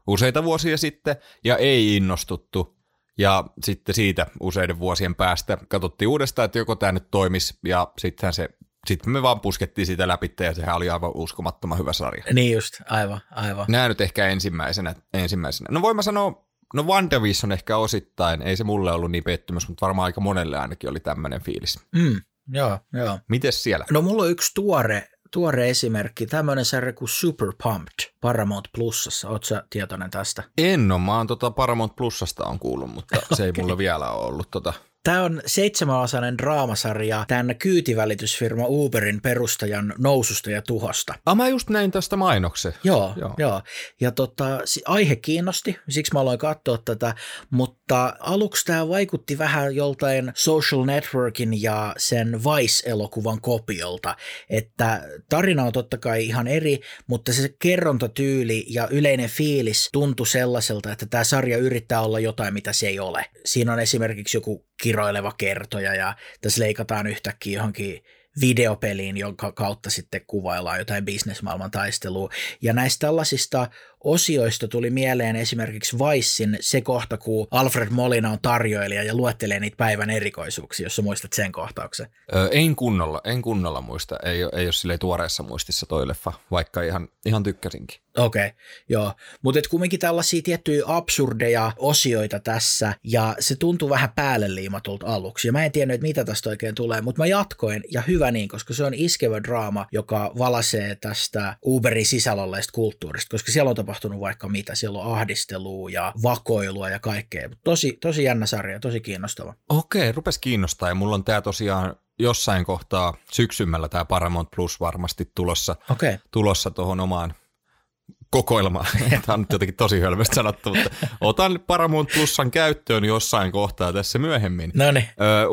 S2: useita vuosia sitten, ja ei innostuttu. Ja sitten siitä useiden vuosien päästä katsottiin uudestaan, että joko tämä nyt toimisi, ja sittenhän se sitten me vaan puskettiin sitä läpi ja sehän oli aivan uskomattoman hyvä sarja.
S1: Niin just, aivan, aivan.
S2: Nämä nyt ehkä ensimmäisenä. ensimmäisenä. No voin mä sanoa, no WandaVision ehkä osittain, ei se mulle ollut niin pettymys, mutta varmaan aika monelle ainakin oli tämmöinen fiilis.
S1: Mm, joo, joo.
S2: Mites siellä?
S1: No mulla on yksi tuore, tuore esimerkki, tämmöinen sarja kuin Super Pumped Paramount Plusassa. Oletko sä tietoinen tästä?
S2: En ole, mä oon tota Paramount Plusasta on kuullut, mutta okay. se ei mulla vielä ole ollut tota
S1: Tämä on seitsemänosainen draamasarja tämän kyytivälitysfirma Uberin perustajan noususta ja tuhosta.
S2: Ah, mä just näin tästä mainoksen.
S1: Joo, joo. joo. Ja tota, aihe kiinnosti, siksi mä aloin katsoa tätä, mutta aluksi tämä vaikutti vähän joltain Social Networkin ja sen Vice-elokuvan kopiolta, että tarina on totta kai ihan eri, mutta se kerrontatyyli ja yleinen fiilis tuntui sellaiselta, että tämä sarja yrittää olla jotain, mitä se ei ole. Siinä on esimerkiksi joku kiroileva kertoja ja tässä leikataan yhtäkkiä johonkin videopeliin, jonka kautta sitten kuvaillaan jotain bisnesmaailman taistelua. Ja näistä tällaisista osioista tuli mieleen esimerkiksi Vicein se kohta, kun Alfred Molina on tarjoilija ja luettelee niitä päivän erikoisuuksia, jos sä muistat sen kohtauksen.
S2: Öö, en kunnolla, en kunnolla muista. Ei, ei ole silleen tuoreessa muistissa toi leffa, vaikka ihan, ihan tykkäsinkin.
S1: Okei, okay, joo. Mutta kumminkin tällaisia tiettyjä absurdeja osioita tässä, ja se tuntui vähän päälle liimatulta aluksi. Ja mä en tiennyt, että mitä tästä oikein tulee, mutta mä jatkoin, ja hyvä niin, koska se on iskevä draama, joka valasee tästä Uberin sisällä kulttuurista, koska siellä on tapahtunut vaikka mitä. Siellä on ahdistelua ja vakoilua ja kaikkea. Tosi, tosi jännä sarja, tosi kiinnostava.
S2: Okei, rupes kiinnostaa, ja mulla on tää tosiaan jossain kohtaa syksymällä tämä Paramount Plus varmasti tulossa,
S1: okay.
S2: tulossa tuohon omaan kokoelma. Tämä on nyt jotenkin tosi hölmösti sanottu, mutta otan Paramount Plusan käyttöön jossain kohtaa tässä myöhemmin.
S1: No niin.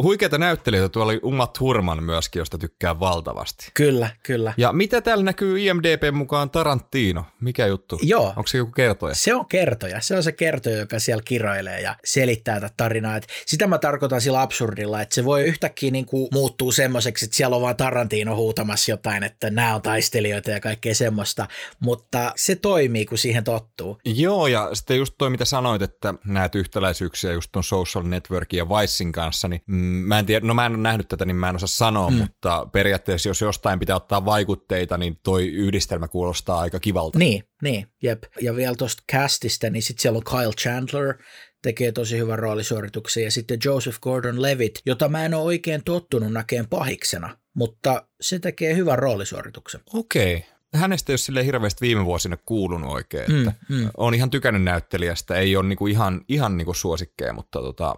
S2: huikeita näyttelijöitä, tuolla oli Uma Thurman myöskin, josta tykkää valtavasti.
S1: Kyllä, kyllä.
S2: Ja mitä täällä näkyy IMDB mukaan Tarantino? Mikä juttu?
S1: Joo.
S2: Onko se joku kertoja?
S1: Se on kertoja. Se on se kertoja, joka siellä kiroilee ja selittää tätä tarinaa. Et sitä mä tarkoitan sillä absurdilla, että se voi yhtäkkiä niin kuin muuttuu semmoiseksi, että siellä on vaan Tarantino huutamassa jotain, että nämä on taistelijoita ja kaikkea semmoista. Mutta se to toimii, kun siihen tottuu.
S2: Joo, ja sitten just toi, mitä sanoit, että näet yhtäläisyyksiä just ton social networkin ja Vicein kanssa, niin mm, mä en tiedä, no mä en ole nähnyt tätä, niin mä en osaa sanoa, mm. mutta periaatteessa jos jostain pitää ottaa vaikutteita, niin toi yhdistelmä kuulostaa aika kivalta.
S1: Niin, niin, jep. Ja vielä tuosta castista, niin sitten siellä on Kyle Chandler, tekee tosi hyvän roolisuorituksen, ja sitten Joseph Gordon-Levitt, jota mä en ole oikein tottunut näkeen pahiksena, mutta se tekee hyvän roolisuorituksen.
S2: Okei, okay hänestä ei ole sille hirveästi viime vuosina kuulunut oikein. Mm, että mm. On ihan tykännyt näyttelijästä, ei ole niinku ihan, ihan niinku suosikkeja, mutta tota,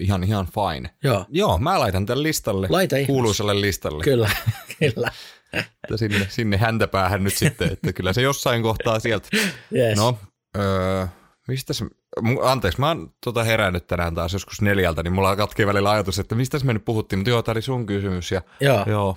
S2: ihan, ihan fine.
S1: Joo.
S2: Joo, mä laitan tämän listalle,
S1: Laita
S2: kuuluisalle ihmeessä. listalle.
S1: Kyllä, kyllä.
S2: että sinne, sinne häntä päähän nyt sitten, että kyllä se jossain kohtaa sieltä.
S1: Yes.
S2: No, öö, mistä se, anteeksi, mä oon tota herännyt tänään taas joskus neljältä, niin mulla katkee välillä ajatus, että mistä me nyt puhuttiin, mutta joo, tämä oli sun kysymys. Ja,
S1: joo.
S2: joo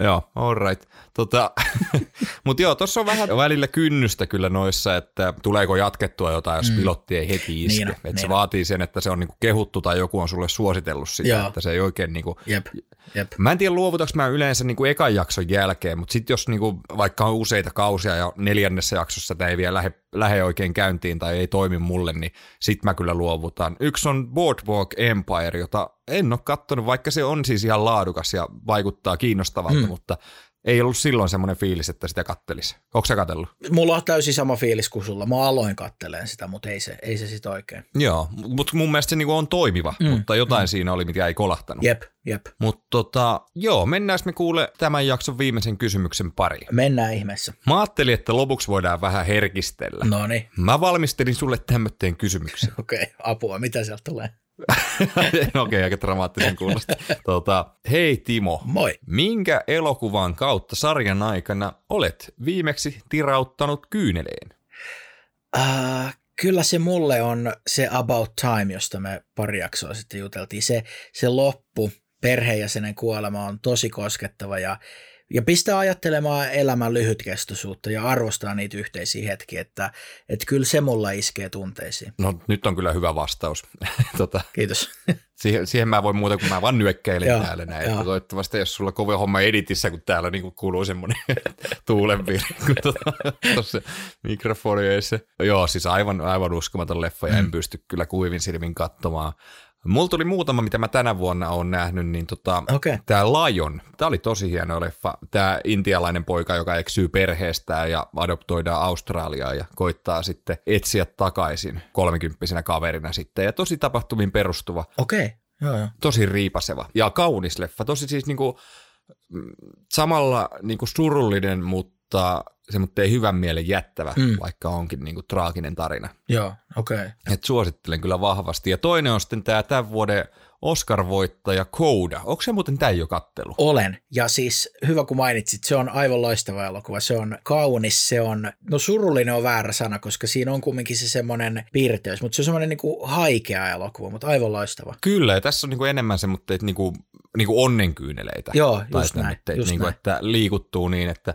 S2: Joo, all right. Tota, Mutta joo, tuossa on vähän välillä kynnystä kyllä noissa, että tuleeko jatkettua jotain, jos mm. pilotti ei heti iske. Niin, että niin. se vaatii sen, että se on niinku kehuttu tai joku on sulle suositellut sitä, joo. että se ei oikein niinku...
S1: Jep. Jep.
S2: Mä en tiedä luovutaanko mä yleensä niinku ekan jakson jälkeen, mutta sitten jos niinku, vaikka on useita kausia ja neljännessä jaksossa tämä ei vielä lähde, lähde oikein käyntiin tai ei toimi mulle, niin sit mä kyllä luovutan. Yksi on Boardwalk Empire, jota en ole katsonut, vaikka se on siis ihan laadukas ja vaikuttaa kiinnostavalta, mm. mutta ei ollut silloin semmoinen fiilis, että sitä kattelisi. Onko sä katsellut?
S1: Mulla on täysin sama fiilis kuin sulla. Mä aloin katteleen sitä, mutta ei se, ei se sitten oikein.
S2: Joo, mutta mun mielestä se niinku on toimiva, mm, mutta jotain mm. siinä oli, mikä ei kolahtanut.
S1: Jep, jep.
S2: Mutta tota, joo, mennään me kuule tämän jakson viimeisen kysymyksen pariin.
S1: Mennään ihmeessä.
S2: Mä ajattelin, että lopuksi voidaan vähän herkistellä.
S1: No niin.
S2: Mä valmistelin sulle tämmöteen kysymyksen.
S1: Okei, okay, apua, mitä sieltä tulee?
S2: Okei, okay, aika dramaattisen kuulosta. Tota, hei Timo.
S1: Moi.
S2: Minkä elokuvan kautta sarjan aikana olet viimeksi tirauttanut kyyneleen?
S1: Uh, kyllä se mulle on se About Time, josta me pari jaksoa sitten juteltiin. Se, se loppu, perheenjäsenen kuolema on tosi koskettava ja ja pistää ajattelemaan elämän lyhytkestoisuutta ja arvostaa niitä yhteisiä hetkiä, että, että kyllä se mulla iskee tunteisiin.
S2: No nyt on kyllä hyvä vastaus. tota,
S1: Kiitos.
S2: siihen, siihen mä voin muuta kuin mä vaan nyökkäilen joo, täällä näin. Joo. Toivottavasti jos sulla kovin homma editissä, kun täällä niin kuuluu semmoinen tuulenpiiri, kun tuossa mikrofoni Joo, siis aivan, aivan uskomaton leffa ja mm. en pysty kyllä kuivin silmin katsomaan. Mulla tuli muutama, mitä mä tänä vuonna oon nähnyt, niin tota,
S1: okay.
S2: tämä Lion, tämä oli tosi hieno leffa. Tämä intialainen poika, joka eksyy perheestään ja adoptoidaan Australiaan ja koittaa sitten etsiä takaisin kolmikymppisenä kaverina sitten. Ja tosi tapahtumiin perustuva.
S1: Okei, okay. joo, joo.
S2: Tosi riipaseva ja kaunis leffa. Tosi siis niinku, mm, samalla niinku surullinen, mutta se mutta ei hyvän mielen jättävä, mm. vaikka onkin niinku traaginen tarina.
S1: Joo, okei. Okay.
S2: Et suosittelen kyllä vahvasti. Ja toinen on sitten tämä tämän vuoden Oscar-voittaja Kouda. Onko se muuten tämä jo kattelu?
S1: Olen. Ja siis hyvä kun mainitsit, se on aivan loistava elokuva. Se on kaunis, se on, no surullinen on väärä sana, koska siinä on kumminkin se semmoinen piirteys, mutta se on semmoinen niinku haikea elokuva, mutta aivan loistava.
S2: Kyllä, ja tässä on niinku enemmän se, mutta niinku, niinku onnenkyyneleitä.
S1: Joo, just näin.
S2: just
S1: niinku,
S2: näin. Että liikuttuu niin, että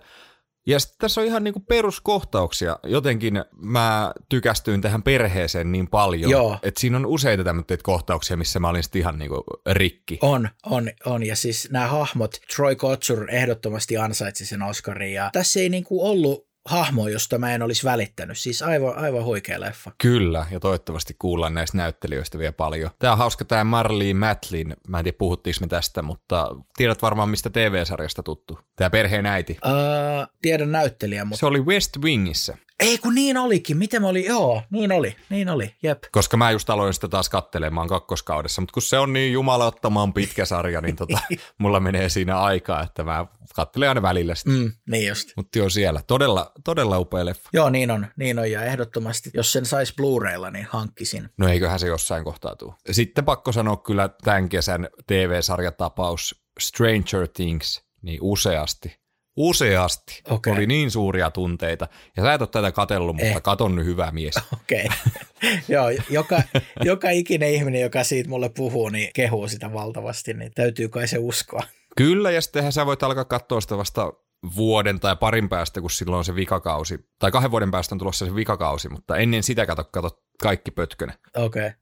S2: ja sitten tässä on ihan niinku peruskohtauksia. Jotenkin mä tykästyin tähän perheeseen niin paljon, Joo. että siinä on useita tämmöitä kohtauksia, missä mä olin sitten ihan niinku rikki.
S1: On, on, on. Ja siis nämä hahmot, Troy Kotsur ehdottomasti ansaitsi sen Oscarin. Ja tässä ei niinku ollut hahmo, josta mä en olisi välittänyt. Siis aivan, aivan huikea leffa.
S2: Kyllä, ja toivottavasti kuullaan näistä näyttelijöistä vielä paljon. Tämä on hauska tämä Marley Matlin, mä en tiedä puhuttiinko me tästä, mutta tiedät varmaan mistä TV-sarjasta tuttu. Tämä perheen äiti.
S1: Uh, tiedän näyttelijä, mutta...
S2: Se oli West Wingissä.
S1: Ei kun niin olikin, miten mä oli, joo, niin oli, niin oli, jep.
S2: Koska mä just aloin sitä taas kattelemaan kakkoskaudessa, mutta kun se on niin jumalattoman pitkä sarja, niin tota, mulla menee siinä aikaa, että mä kattelen aina välillä sitä.
S1: Mm, niin just.
S2: Mutta joo siellä, todella, todella upea leffa.
S1: Joo, niin on, niin on, ja ehdottomasti, jos sen saisi Blu-raylla, niin hankkisin.
S2: No eiköhän se jossain kohtaa tuu. Sitten pakko sanoa kyllä tämän kesän TV-sarjatapaus Stranger Things, niin useasti Useasti. Okay. Oli niin suuria tunteita. Ja sä et ole tätä katellut, mutta eh. katon nyt hyvä mies.
S1: Okei. Okay. Joo, joka, joka ikinen ihminen, joka siitä mulle puhuu, niin kehuu sitä valtavasti, niin täytyy kai se uskoa.
S2: Kyllä, ja sittenhän sä voit alkaa katsoa sitä vasta vuoden tai parin päästä, kun silloin on se vikakausi. Tai kahden vuoden päästä on tulossa se vikakausi, mutta ennen sitä kato, kato kaikki pötkönä.
S1: Okei. Okay.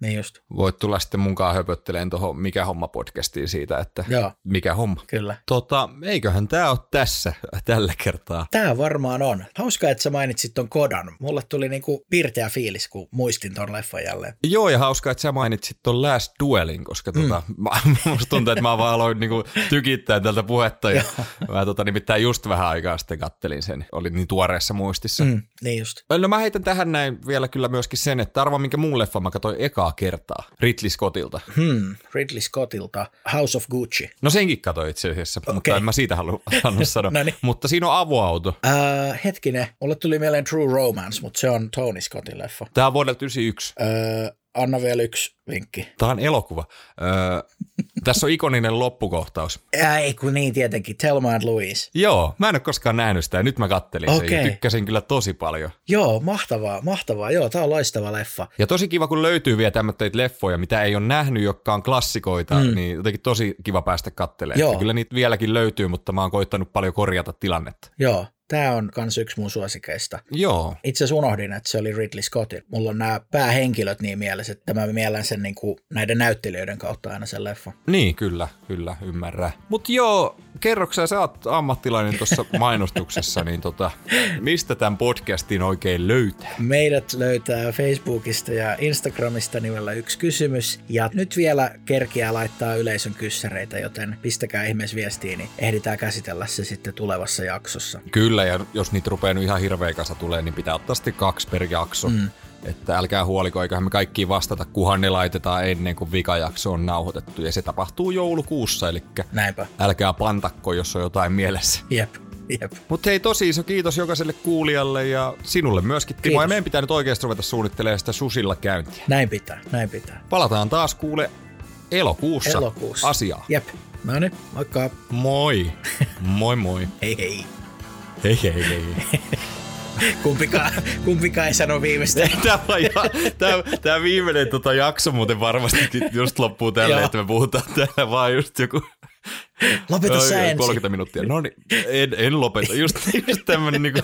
S1: Niin just.
S2: Voit tulla sitten munkaan höpötteleen tuohon Mikä homma podcastiin siitä, että
S1: Joo.
S2: mikä homma.
S1: Kyllä.
S2: Tota, eiköhän tämä ole tässä tällä kertaa.
S1: Tämä varmaan on. Hauskaa, että sä mainitsit ton kodan. Mulle tuli niinku pirteä fiilis, kun muistin ton leffan jälleen.
S2: Joo, ja hauskaa, että sä mainitsit ton Last Duelin, koska mm. tota, musta tuntuu, että mä vaan aloin niinku tykittää tältä puhetta. Ja mä tota, nimittäin just vähän aikaa sitten kattelin sen. Oli niin tuoreessa muistissa.
S1: Mm, niin just.
S2: No mä heitän tähän näin vielä kyllä myöskin sen, että arva minkä mun leffa mä katsoin eka ekaa kertaa Ridley Scottilta.
S1: Hmm, Ridley Scottilta, House of Gucci.
S2: No senkin katsoin itse asiassa, okay. mutta en mä siitä halua, sanoa. no niin. Mutta siinä on avoauto.
S1: Uh, hetkinen, mulle tuli mieleen True Romance, mutta se on Tony Scottin leffa.
S2: Tämä on vuodelta 91.
S1: Uh, anna vielä yksi vinkki.
S2: Tämä on elokuva. Öö, tässä on ikoninen loppukohtaus.
S1: Ei kun niin tietenkin, Telma and Louise.
S2: Joo, mä en ole koskaan nähnyt sitä ja nyt mä kattelin okay. sen ja tykkäsin kyllä tosi paljon.
S1: Joo, mahtavaa, mahtavaa. Joo, tää on loistava leffa.
S2: Ja tosi kiva, kun löytyy vielä tämmöitä leffoja, mitä ei ole nähnyt, jotka on klassikoita, mm. niin jotenkin tosi kiva päästä kattelemaan. Joo. Kyllä niitä vieläkin löytyy, mutta mä oon koittanut paljon korjata tilannetta.
S1: Joo, Tämä on myös yksi mun suosikeista.
S2: Joo.
S1: Itse asiassa unohdin, että se oli Ridley Scottin. Mulla on nämä päähenkilöt niin mielessä, että mä mielen sen niin kuin näiden näyttelijöiden kautta aina sen leffan.
S2: Niin, kyllä, kyllä, ymmärrän. Mutta joo, kerroksä, sä oot ammattilainen tuossa mainostuksessa, niin tota, mistä tämän podcastin oikein löytää?
S1: Meidät löytää Facebookista ja Instagramista nimellä yksi kysymys. Ja nyt vielä kerkiä laittaa yleisön kyssäreitä, joten pistäkää ihmeessä viestiin, niin ehditään käsitellä se sitten tulevassa jaksossa.
S2: Kyllä, ja jos niitä rupeaa nyt ihan hirveä kasa tulee, niin pitää ottaa sitten kaksi per jakso. Mm. Että älkää huoliko, eiköhän me kaikki vastata, kunhan ne laitetaan ennen kuin vikajakso on nauhoitettu. Ja se tapahtuu joulukuussa, eli
S1: Näinpä.
S2: älkää pantakko, jos on jotain mielessä.
S1: Jep. Jep.
S2: Mutta hei, tosi iso kiitos jokaiselle kuulijalle ja sinulle myöskin, Timo.
S1: Kiitos.
S2: Ja meidän pitää nyt oikeasti ruveta suunnittelemaan sitä susilla käyntiä.
S1: Näin pitää, näin pitää.
S2: Palataan taas kuule elokuussa,
S1: Elokuussa.
S2: asiaa.
S1: Jep. No niin, moikka.
S2: Moi. moi moi.
S1: Hei hei.
S2: Hei hei hei.
S1: Kumpikaan, kumpikaan ei sano viimeistä.
S2: Tämä, tämä, tämä viimeinen tota jakso muuten varmasti just loppuu tälle, että me puhutaan täällä vaan just joku
S1: Lopeta
S2: Oi,
S1: sä ensin.
S2: 30 minuuttia. No niin, en, en lopeta. Just, just tämmönen niinku,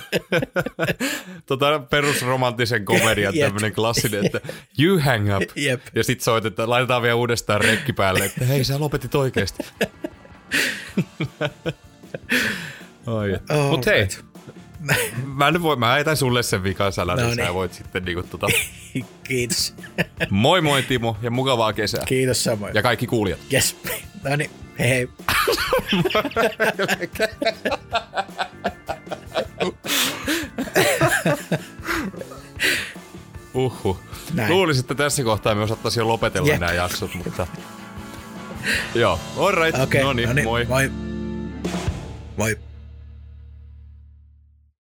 S2: tota perusromanttisen komedian
S1: Jep.
S2: tämmönen klassinen, että you hang up.
S1: Jep.
S2: Ja sit soitetaan, laitetaan vielä uudestaan rekki päälle, että hei sä lopetit oikeesti. Oi.
S1: Oh,
S2: Mut hei, mä, nyt voi, mä äitän sulle sen vikan sanan,
S1: No
S2: niin.
S1: niin.
S2: sä voit sitten niinku tota,
S1: Kiitos.
S2: moi moi Timo ja mukavaa kesää.
S1: Kiitos samoin.
S2: Ja kaikki kuulijat.
S1: Yes. No niin, hei hei.
S2: Uhu.
S1: Näin.
S2: Luulisin, että tässä kohtaa me osattaisiin jo lopetella
S1: Jep.
S2: nämä jaksot, mutta... Joo, alright.
S1: Okei,
S2: no niin, moi.
S1: Moi. Moi.